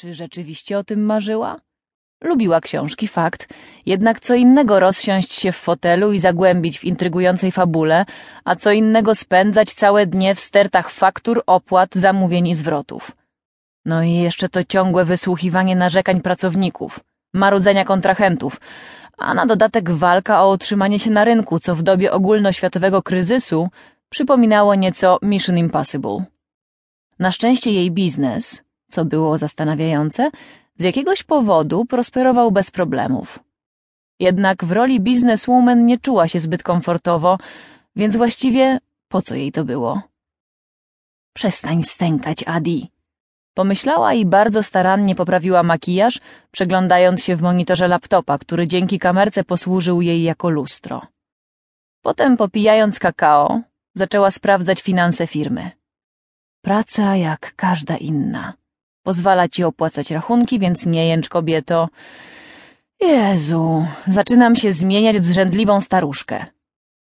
Czy rzeczywiście o tym marzyła? Lubiła książki, fakt, jednak co innego rozsiąść się w fotelu i zagłębić w intrygującej fabule, a co innego spędzać całe dnie w stertach faktur, opłat, zamówień i zwrotów. No i jeszcze to ciągłe wysłuchiwanie narzekań pracowników, marudzenia kontrahentów, a na dodatek walka o utrzymanie się na rynku, co w dobie ogólnoświatowego kryzysu przypominało nieco Mission Impossible. Na szczęście jej biznes, co było zastanawiające, z jakiegoś powodu prosperował bez problemów. Jednak w roli bizneswoman nie czuła się zbyt komfortowo, więc właściwie po co jej to było? Przestań stękać, Adi. Pomyślała i bardzo starannie poprawiła makijaż, przeglądając się w monitorze laptopa, który dzięki kamerce posłużył jej jako lustro. Potem, popijając kakao, zaczęła sprawdzać finanse firmy. Praca jak każda inna. Pozwala ci opłacać rachunki, więc nie jęcz, kobieto. Jezu, zaczynam się zmieniać w zrzędliwą staruszkę.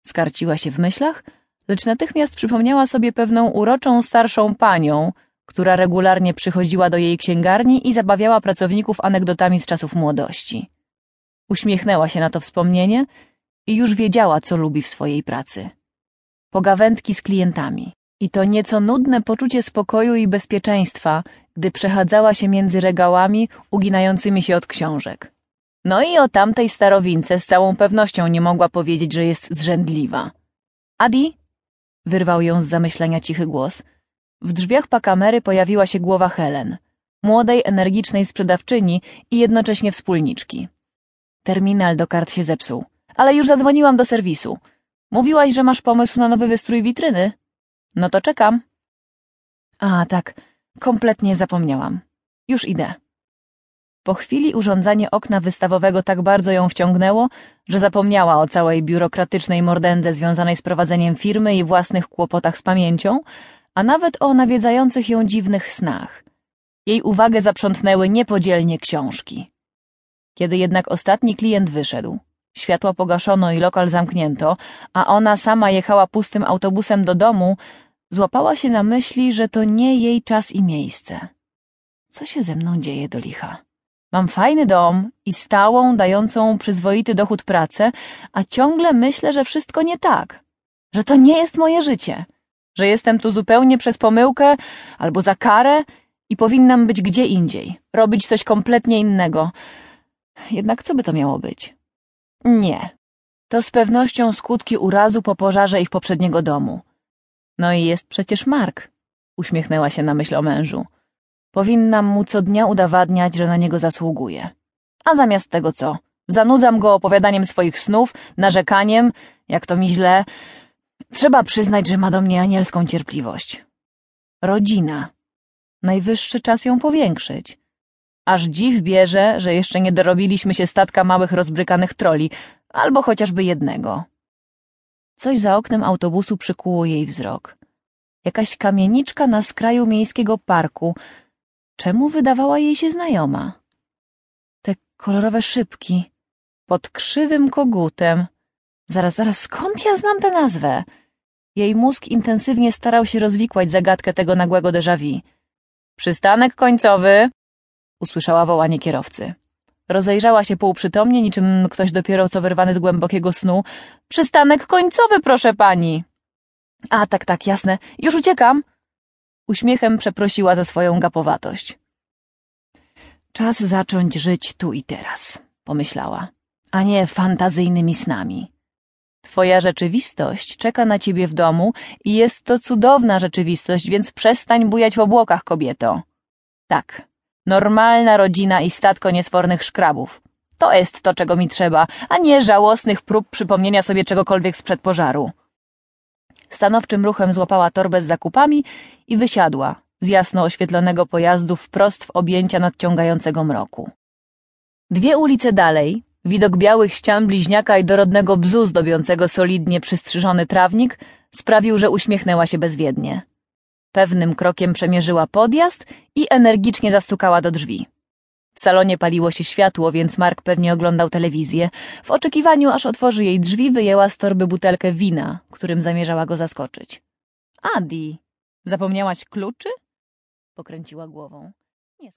Skarciła się w myślach, lecz natychmiast przypomniała sobie pewną uroczą starszą panią, która regularnie przychodziła do jej księgarni i zabawiała pracowników anegdotami z czasów młodości. Uśmiechnęła się na to wspomnienie i już wiedziała, co lubi w swojej pracy. Pogawędki z klientami. I to nieco nudne poczucie spokoju i bezpieczeństwa, gdy przechadzała się między regałami uginającymi się od książek. No i o tamtej starowince z całą pewnością nie mogła powiedzieć, że jest zrzędliwa. Adi? Wyrwał ją z zamyślenia cichy głos. W drzwiach pakamery pojawiła się głowa Helen, młodej, energicznej sprzedawczyni i jednocześnie wspólniczki. Terminal do kart się zepsuł, ale już zadzwoniłam do serwisu. Mówiłaś, że masz pomysł na nowy wystrój witryny? No to czekam. A, tak, kompletnie zapomniałam. Już idę. Po chwili urządzanie okna wystawowego tak bardzo ją wciągnęło, że zapomniała o całej biurokratycznej mordędze związanej z prowadzeniem firmy i własnych kłopotach z pamięcią, a nawet o nawiedzających ją dziwnych snach. Jej uwagę zaprzątnęły niepodzielnie książki. Kiedy jednak ostatni klient wyszedł, światła pogaszono i lokal zamknięto, a ona sama jechała pustym autobusem do domu, złapała się na myśli, że to nie jej czas i miejsce. Co się ze mną dzieje do licha? Mam fajny dom i stałą, dającą przyzwoity dochód pracę, a ciągle myślę, że wszystko nie tak, że to nie jest moje życie, że jestem tu zupełnie przez pomyłkę albo za karę i powinnam być gdzie indziej, robić coś kompletnie innego. Jednak co by to miało być? Nie. To z pewnością skutki urazu po pożarze ich poprzedniego domu. No i jest przecież Mark, uśmiechnęła się na myśl o mężu. Powinnam mu co dnia udowadniać, że na niego zasługuje. A zamiast tego co? Zanudzam go opowiadaniem swoich snów, narzekaniem, jak to mi źle. Trzeba przyznać, że ma do mnie anielską cierpliwość. Rodzina. Najwyższy czas ją powiększyć. Aż dziw bierze, że jeszcze nie dorobiliśmy się statka małych rozbrykanych troli, albo chociażby jednego. Coś za oknem autobusu przykuło jej wzrok. Jakaś kamieniczka na skraju miejskiego parku. Czemu wydawała jej się znajoma? Te kolorowe szybki. Pod krzywym kogutem. Zaraz, zaraz, skąd ja znam tę nazwę? Jej mózg intensywnie starał się rozwikłać zagadkę tego nagłego déjà vu. Przystanek końcowy, usłyszała wołanie kierowcy. Rozejrzała się półprzytomnie, niczym ktoś dopiero co wyrwany z głębokiego snu. Przystanek końcowy, proszę pani. A, tak, tak, jasne. Już uciekam. Uśmiechem przeprosiła za swoją gapowatość. Czas zacząć żyć tu i teraz, pomyślała, a nie fantazyjnymi snami. Twoja rzeczywistość czeka na ciebie w domu i jest to cudowna rzeczywistość, więc przestań bujać w obłokach, kobieto. Tak, Normalna rodzina i statko niesfornych szkrabów. To jest to, czego mi trzeba, a nie żałosnych prób przypomnienia sobie czegokolwiek sprzed pożaru. Stanowczym ruchem złapała torbę z zakupami i wysiadła z jasno oświetlonego pojazdu wprost w objęcia nadciągającego mroku. Dwie ulice dalej, widok białych ścian bliźniaka i dorodnego bzu zdobiącego solidnie przystrzyżony trawnik sprawił, że uśmiechnęła się bezwiednie. Pewnym krokiem przemierzyła podjazd i energicznie zastukała do drzwi. W salonie paliło się światło, więc Mark pewnie oglądał telewizję. W oczekiwaniu, aż otworzy jej drzwi, wyjęła z torby butelkę wina, którym zamierzała go zaskoczyć. Adi, zapomniałaś kluczy? Pokręciła głową.